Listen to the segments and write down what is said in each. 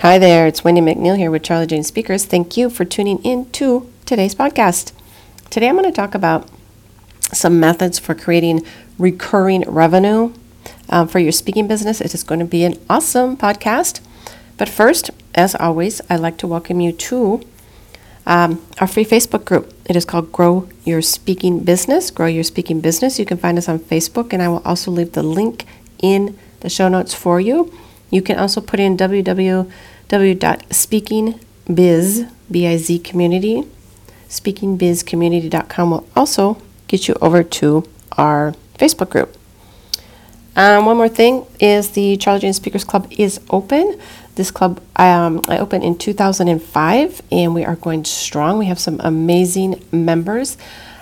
Hi there, it's Wendy McNeil here with Charlie Jane Speakers. Thank you for tuning in to today's podcast. Today I'm going to talk about some methods for creating recurring revenue um, for your speaking business. It is going to be an awesome podcast. But first, as always, I'd like to welcome you to um, our free Facebook group. It is called Grow Your Speaking Business. Grow Your Speaking Business. You can find us on Facebook, and I will also leave the link in the show notes for you. You can also put in www www.speakingbiz, B-I-Z community, speakingbizcommunity.com will also get you over to our Facebook group. Um, one more thing is the Charlie Jane Speakers Club is open. This club um, I opened in 2005, and we are going strong. We have some amazing members,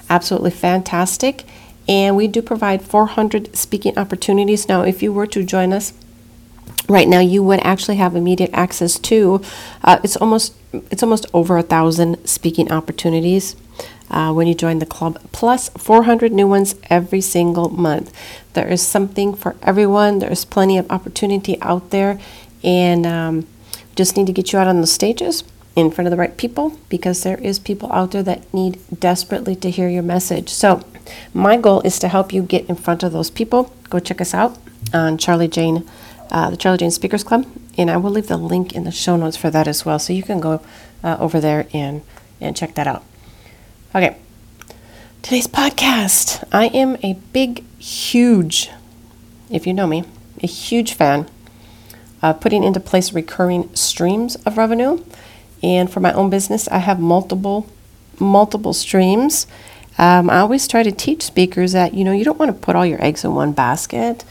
absolutely fantastic, and we do provide 400 speaking opportunities. Now, if you were to join us right now you would actually have immediate access to uh, it's almost it's almost over a thousand speaking opportunities uh, when you join the club plus 400 new ones every single month. There is something for everyone. There's plenty of opportunity out there and um, just need to get you out on the stages in front of the right people because there is people out there that need desperately to hear your message. So my goal is to help you get in front of those people. Go check us out on charlie jane uh, the Charlie Jane Speakers Club, and I will leave the link in the show notes for that as well, so you can go uh, over there and and check that out. Okay, today's podcast. I am a big, huge, if you know me, a huge fan of putting into place recurring streams of revenue. And for my own business, I have multiple, multiple streams. Um, I always try to teach speakers that you know you don't want to put all your eggs in one basket.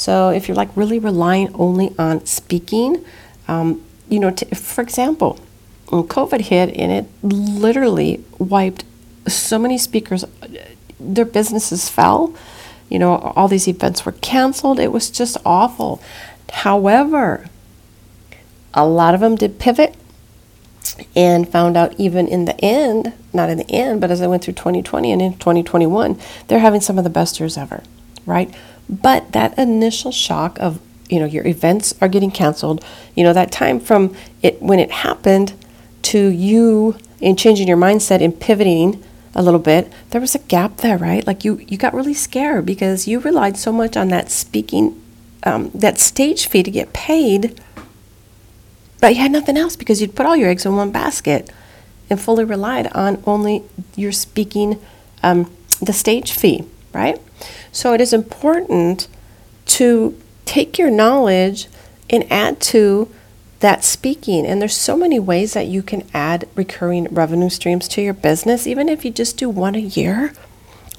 So if you're like really relying only on speaking, um, you know, t- for example, when COVID hit and it literally wiped so many speakers, their businesses fell. You know, all these events were canceled. It was just awful. However, a lot of them did pivot and found out even in the end, not in the end, but as I went through 2020 and in 2021, they're having some of the best years ever, right? But that initial shock of, you know, your events are getting canceled, you know, that time from it when it happened to you in changing your mindset and pivoting a little bit, there was a gap there, right? Like you, you got really scared because you relied so much on that speaking, um, that stage fee to get paid, but you had nothing else because you'd put all your eggs in one basket and fully relied on only your speaking, um, the stage fee, right? So it is important to take your knowledge and add to that speaking. And there's so many ways that you can add recurring revenue streams to your business, even if you just do one a year.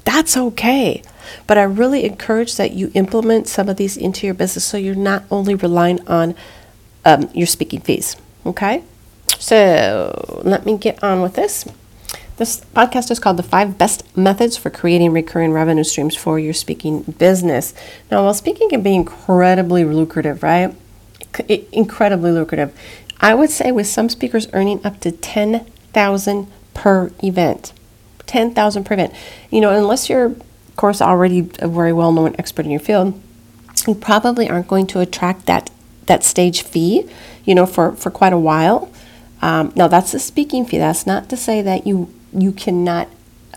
That's okay. But I really encourage that you implement some of these into your business so you're not only relying on um, your speaking fees. Okay? So let me get on with this. This podcast is called The Five Best Methods for Creating Recurring Revenue Streams for Your Speaking Business. Now, while speaking can be incredibly lucrative, right? incredibly lucrative. I would say with some speakers earning up to 10,000 per event. 10,000 per event. You know, unless you're, of course, already a very well-known expert in your field, you probably aren't going to attract that that stage fee, you know, for, for quite a while. Um, now, that's the speaking fee. That's not to say that you you cannot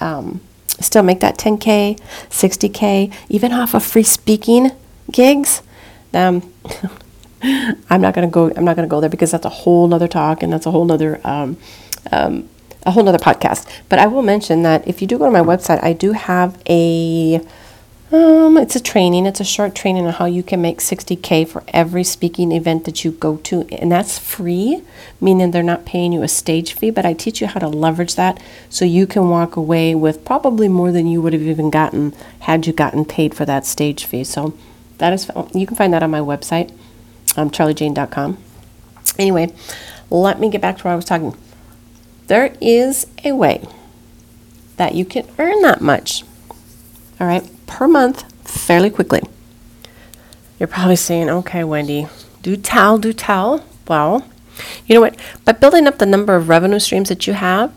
um, still make that 10K, 60K, even off of free speaking gigs. Um, I'm not gonna go. I'm not gonna go there because that's a whole nother talk and that's a whole nother um, um, a whole nother podcast. But I will mention that if you do go to my website, I do have a um, it's a training. It's a short training on how you can make 60K for every speaking event that you go to. And that's free, meaning they're not paying you a stage fee, but I teach you how to leverage that so you can walk away with probably more than you would have even gotten had you gotten paid for that stage fee. So that is, you can find that on my website, um, charliejane.com. Anyway, let me get back to where I was talking. There is a way that you can earn that much, all right, per month fairly quickly. You're probably saying, okay, Wendy, do tell, do tell. Well, you know what? By building up the number of revenue streams that you have,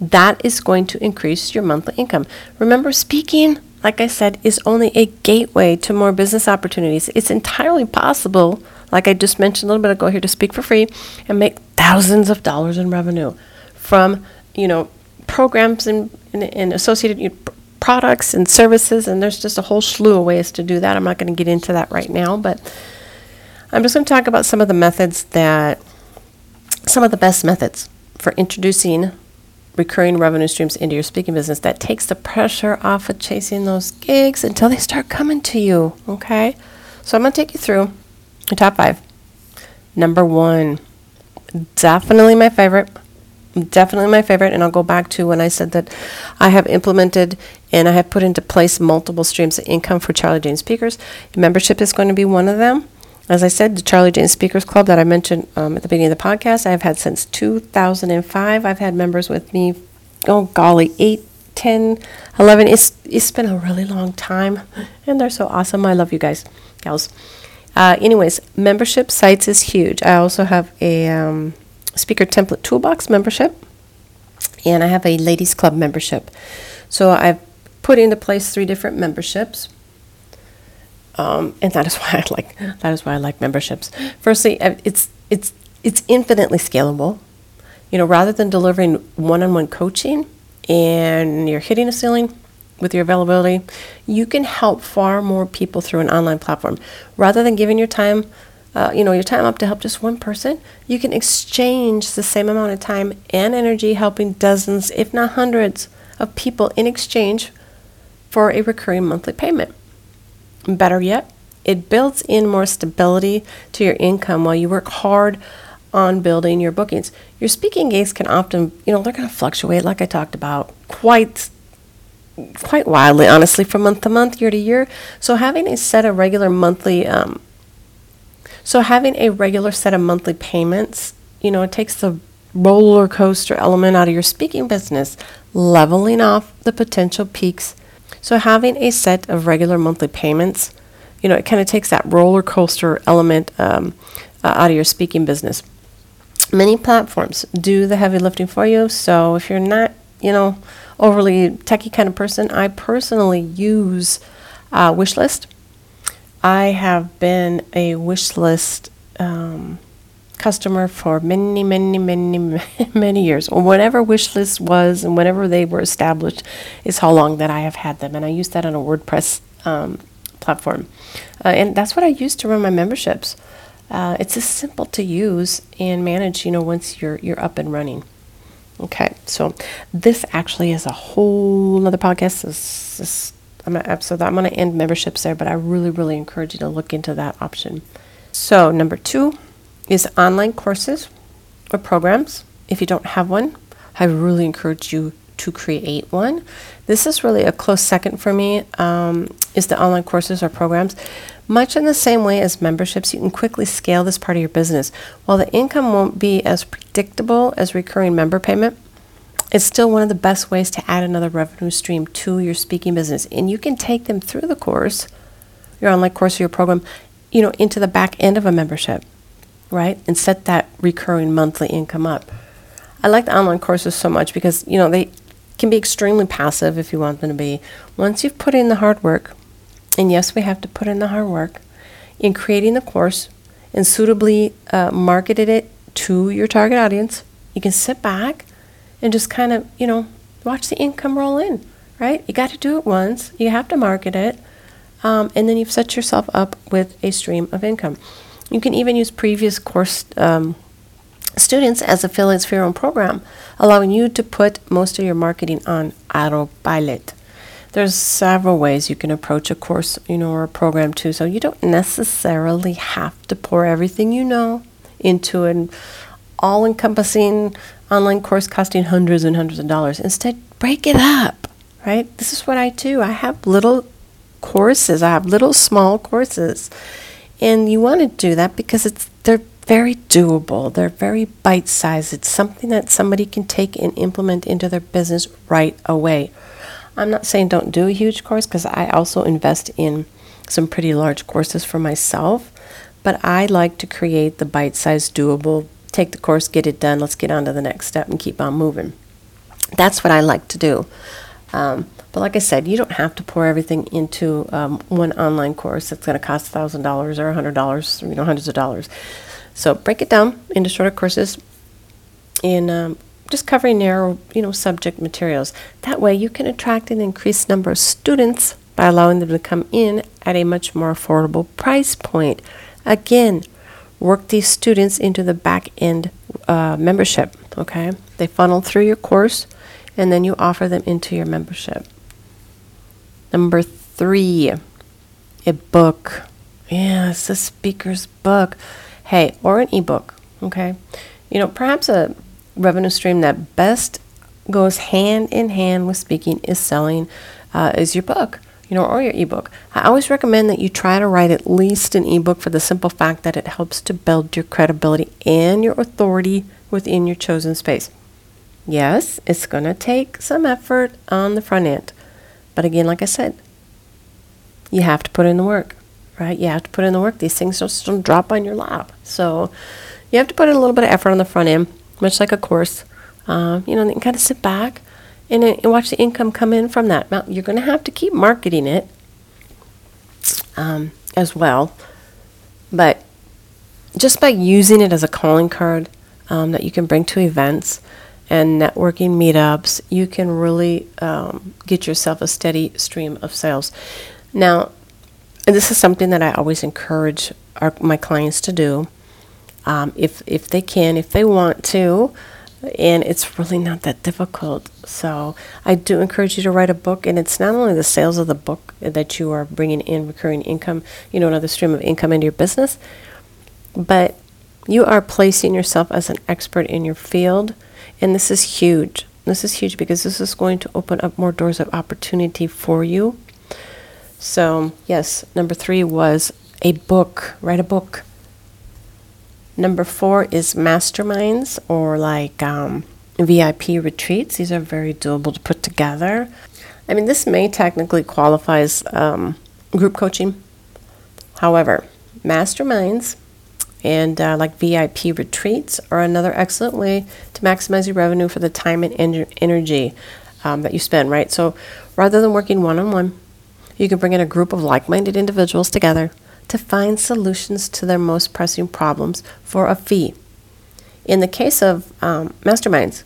that is going to increase your monthly income. Remember, speaking, like I said, is only a gateway to more business opportunities. It's entirely possible, like I just mentioned a little bit ago here, to speak for free and make thousands of dollars in revenue from, you know, programs and, and, and associated you know, products and services. And there's just a whole slew of ways to do that. I'm not going to get into that right now, but I'm just going to talk about some of the methods that, some of the best methods for introducing recurring revenue streams into your speaking business that takes the pressure off of chasing those gigs until they start coming to you. Okay? So I'm going to take you through the top five. Number one, definitely my favorite. Definitely my favorite. And I'll go back to when I said that I have implemented and I have put into place multiple streams of income for Charlie Jane speakers. Membership is going to be one of them. As I said, the Charlie Jane Speakers Club that I mentioned um, at the beginning of the podcast, I have had since 2005. I've had members with me, oh golly, 8, 10, 11. It's, it's been a really long time, and they're so awesome. I love you guys, gals. Uh, anyways, membership sites is huge. I also have a um, speaker template toolbox membership, and I have a ladies club membership. So I've put into place three different memberships. Um, and that is why I like that is why I like memberships. Firstly, uh, it's it's it's infinitely scalable. You know, rather than delivering one-on-one coaching and you're hitting a ceiling with your availability, you can help far more people through an online platform. Rather than giving your time, uh, you know, your time up to help just one person, you can exchange the same amount of time and energy helping dozens, if not hundreds, of people in exchange for a recurring monthly payment. Better yet, it builds in more stability to your income while you work hard on building your bookings. Your speaking gigs can often, you know, they're going to fluctuate like I talked about quite quite wildly honestly from month to month, year to year. So having a set of regular monthly um, so having a regular set of monthly payments, you know, it takes the roller coaster element out of your speaking business, leveling off the potential peaks so having a set of regular monthly payments, you know, it kind of takes that roller coaster element um, uh, out of your speaking business. Many platforms do the heavy lifting for you. So if you're not, you know, overly techie kind of person, I personally use uh, Wishlist. I have been a Wishlist um, customer for many, many, many, many years. Whatever Wishlist was and whenever they were established is how long that I have had them. And I use that on a WordPress um, platform. Uh, and that's what I use to run my memberships. Uh, it's just simple to use and manage, you know, once you're, you're up and running. Okay, so this actually is a whole other podcast. This, this, I'm gonna, so I'm going to end memberships there, but I really, really encourage you to look into that option. So, number two, is online courses or programs. If you don't have one, I really encourage you to create one. This is really a close second for me, um, is the online courses or programs. Much in the same way as memberships, you can quickly scale this part of your business. While the income won't be as predictable as recurring member payment, it's still one of the best ways to add another revenue stream to your speaking business. And you can take them through the course, your online course or your program, you know, into the back end of a membership right? And set that recurring monthly income up. I like the online courses so much because, you know, they can be extremely passive if you want them to be. Once you've put in the hard work, and yes, we have to put in the hard work in creating the course and suitably uh, marketed it to your target audience, you can sit back and just kind of, you know, watch the income roll in, right? You got to do it once, you have to market it, um, and then you've set yourself up with a stream of income. You can even use previous course um, students as affiliates for your own program, allowing you to put most of your marketing on autopilot. There's several ways you can approach a course, you know, or a program too. So you don't necessarily have to pour everything you know into an all-encompassing online course costing hundreds and hundreds of dollars. Instead, break it up, right? This is what I do. I have little courses. I have little small courses and you want to do that because it's they're very doable. They're very bite sized. It's something that somebody can take and implement into their business right away. I'm not saying don't do a huge course because I also invest in some pretty large courses for myself, but I like to create the bite sized, doable, take the course, get it done, let's get on to the next step and keep on moving. That's what I like to do. Um, but like I said, you don't have to pour everything into um, one online course that's going to cost $1,000 or $100, you know, hundreds of dollars. So break it down into shorter courses in um, just covering narrow, you know, subject materials. That way you can attract an increased number of students by allowing them to come in at a much more affordable price point. Again, work these students into the back end uh, membership, okay? They funnel through your course and then you offer them into your membership. Number three, a book. Yes, a speaker's book. Hey, or an ebook, okay? You know, perhaps a revenue stream that best goes hand in hand with speaking is selling uh, is your book you know or your ebook. I always recommend that you try to write at least an ebook for the simple fact that it helps to build your credibility and your authority within your chosen space. Yes it's going to take some effort on the front end. But again like i said you have to put in the work right? You have to put in the work. These things just don't drop on your lap. So you have to put in a little bit of effort on the front end much like a course. Uh, you know, you can kind of sit back and, uh, and watch the income come in from that. Now, you're going to have to keep marketing it um, as well, but just by using it as a calling card um, that you can bring to events and networking meetups, you can really um, get yourself a steady stream of sales. Now, this is something that I always encourage our, my clients to do um, if if they can, if they want to, and it's really not that difficult. So I do encourage you to write a book, and it's not only the sales of the book that you are bringing in recurring income, you know, another stream of income into your business, but you are placing yourself as an expert in your field, and this is huge. This is huge because this is going to open up more doors of opportunity for you. So, yes, number three was a book. Write a book. Number four is masterminds or like um, VIP retreats. These are very doable to put together. I mean, this may technically qualify as um, group coaching. However, masterminds and uh, like VIP retreats are another excellent way to maximize your revenue for the time and en- energy um, that you spend, right? So rather than working one on one, you can bring in a group of like minded individuals together to find solutions to their most pressing problems for a fee. In the case of um, masterminds,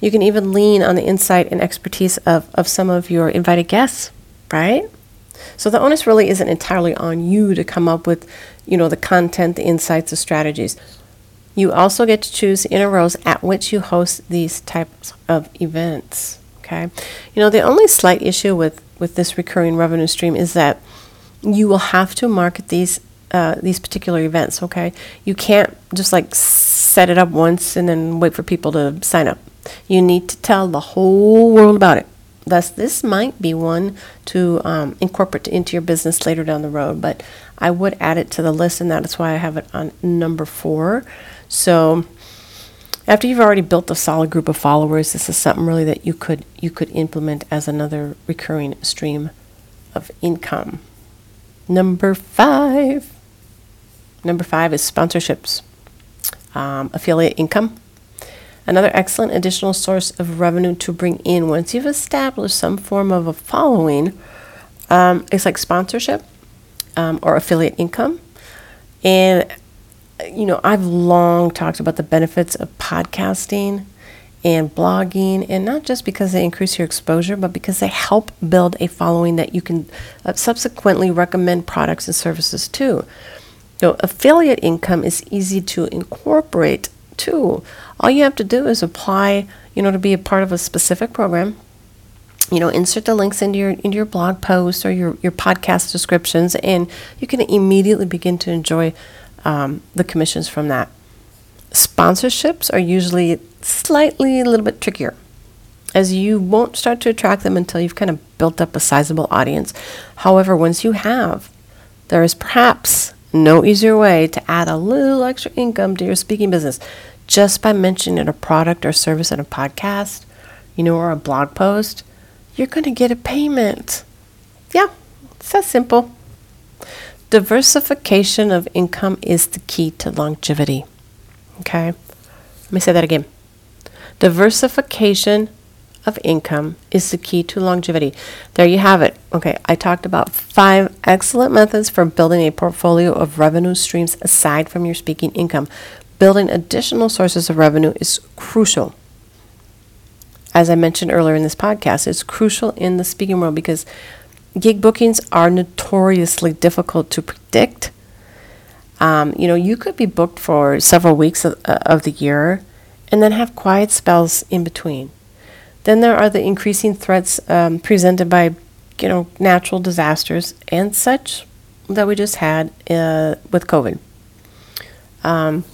you can even lean on the insight and expertise of, of some of your invited guests, right? So the onus really isn't entirely on you to come up with, you know, the content, the insights, the strategies. You also get to choose the intervals at which you host these types of events. Okay, you know the only slight issue with with this recurring revenue stream is that you will have to market these uh, these particular events. Okay, you can't just like set it up once and then wait for people to sign up. You need to tell the whole world about it. Thus, this might be one to um, incorporate into your business later down the road. But I would add it to the list, and that is why I have it on number four. So, after you've already built a solid group of followers, this is something really that you could you could implement as another recurring stream of income. Number five. Number five is sponsorships, um, affiliate income. Another excellent additional source of revenue to bring in once you've established some form of a following um, is like sponsorship um, or affiliate income. And, you know, I've long talked about the benefits of podcasting and blogging, and not just because they increase your exposure, but because they help build a following that you can uh, subsequently recommend products and services to. Know, affiliate income is easy to incorporate too. All you have to do is apply, you know, to be a part of a specific program. You know, insert the links into your into your blog posts or your your podcast descriptions, and you can immediately begin to enjoy um, the commissions from that. Sponsorships are usually slightly a little bit trickier as you won't start to attract them until you've kind of built up a sizable audience. However, once you have, there is perhaps no easier way to add a little extra income to your speaking business just by mentioning a product or service in a podcast, you know, or a blog post. You're going to get a payment. Yeah, it's that simple. Diversification of income is the key to longevity. Okay? Let me say that again. Diversification of income is the key to longevity. There you have it. Okay, I talked about five excellent methods for building a portfolio of revenue streams aside from your speaking income. Building additional sources of revenue is crucial. As I mentioned earlier in this podcast, it's crucial in the speaking world because gig bookings are notoriously difficult to predict. Um, you know, you could be booked for several weeks of, uh, of the year and then have quiet spells in between. Then there are the increasing threats um, presented by, you know, natural disasters and such that we just had uh, with COVID. Um,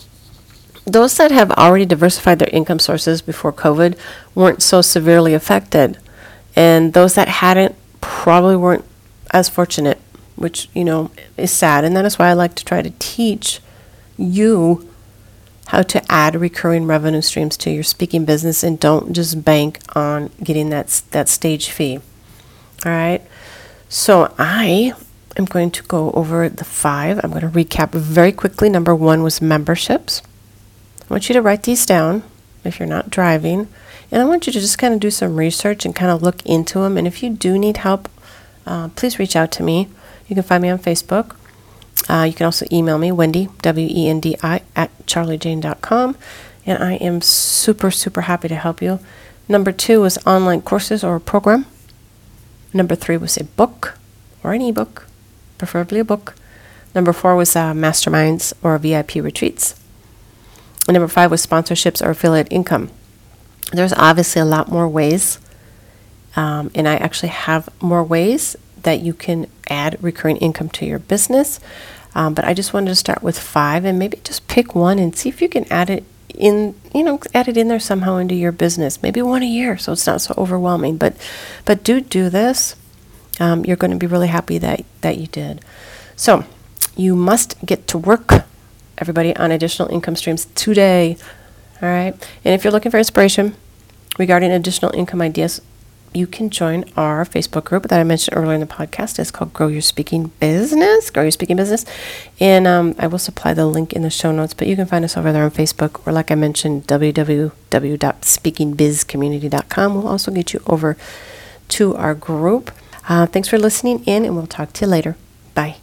those that have already diversified their income sources before COVID weren't so severely affected, and those that hadn't probably weren't as fortunate, which, you know, is sad. And that is why I like to try to teach you how to add recurring revenue streams to your speaking business and don't just bank on getting that, that stage fee. All right. So I am going to go over the five. I'm going to recap very quickly. Number one was memberships. I want you to write these down if you're not driving. And I want you to just kind of do some research and kind of look into them. And if you do need help, uh, please reach out to me. You can find me on Facebook. Uh, you can also email me, Wendy, W E N D I, at charliejane.com. And I am super, super happy to help you. Number two was online courses or a program. Number three was a book or an ebook, preferably a book. Number four was uh, masterminds or VIP retreats. And number five was sponsorships or affiliate income. There's obviously a lot more ways, um, and I actually have more ways that you can add recurring income to your business. Um, but I just wanted to start with five and maybe just pick one and see if you can add it in, you know, add it in there somehow into your business. Maybe one a year, so it's not so overwhelming. But, but do do this. Um, you're going to be really happy that that you did. So, you must get to work, everybody, on additional income streams today. All right. And if you're looking for inspiration regarding additional income ideas, you can join our Facebook group that I mentioned earlier in the podcast. It's called Grow Your Speaking Business. Grow Your Speaking Business. And um, I will supply the link in the show notes, but you can find us over there on Facebook or, like I mentioned, www.speakingbizcommunity.com will also get you over to our group. Uh, thanks for listening in, and we'll talk to you later. Bye.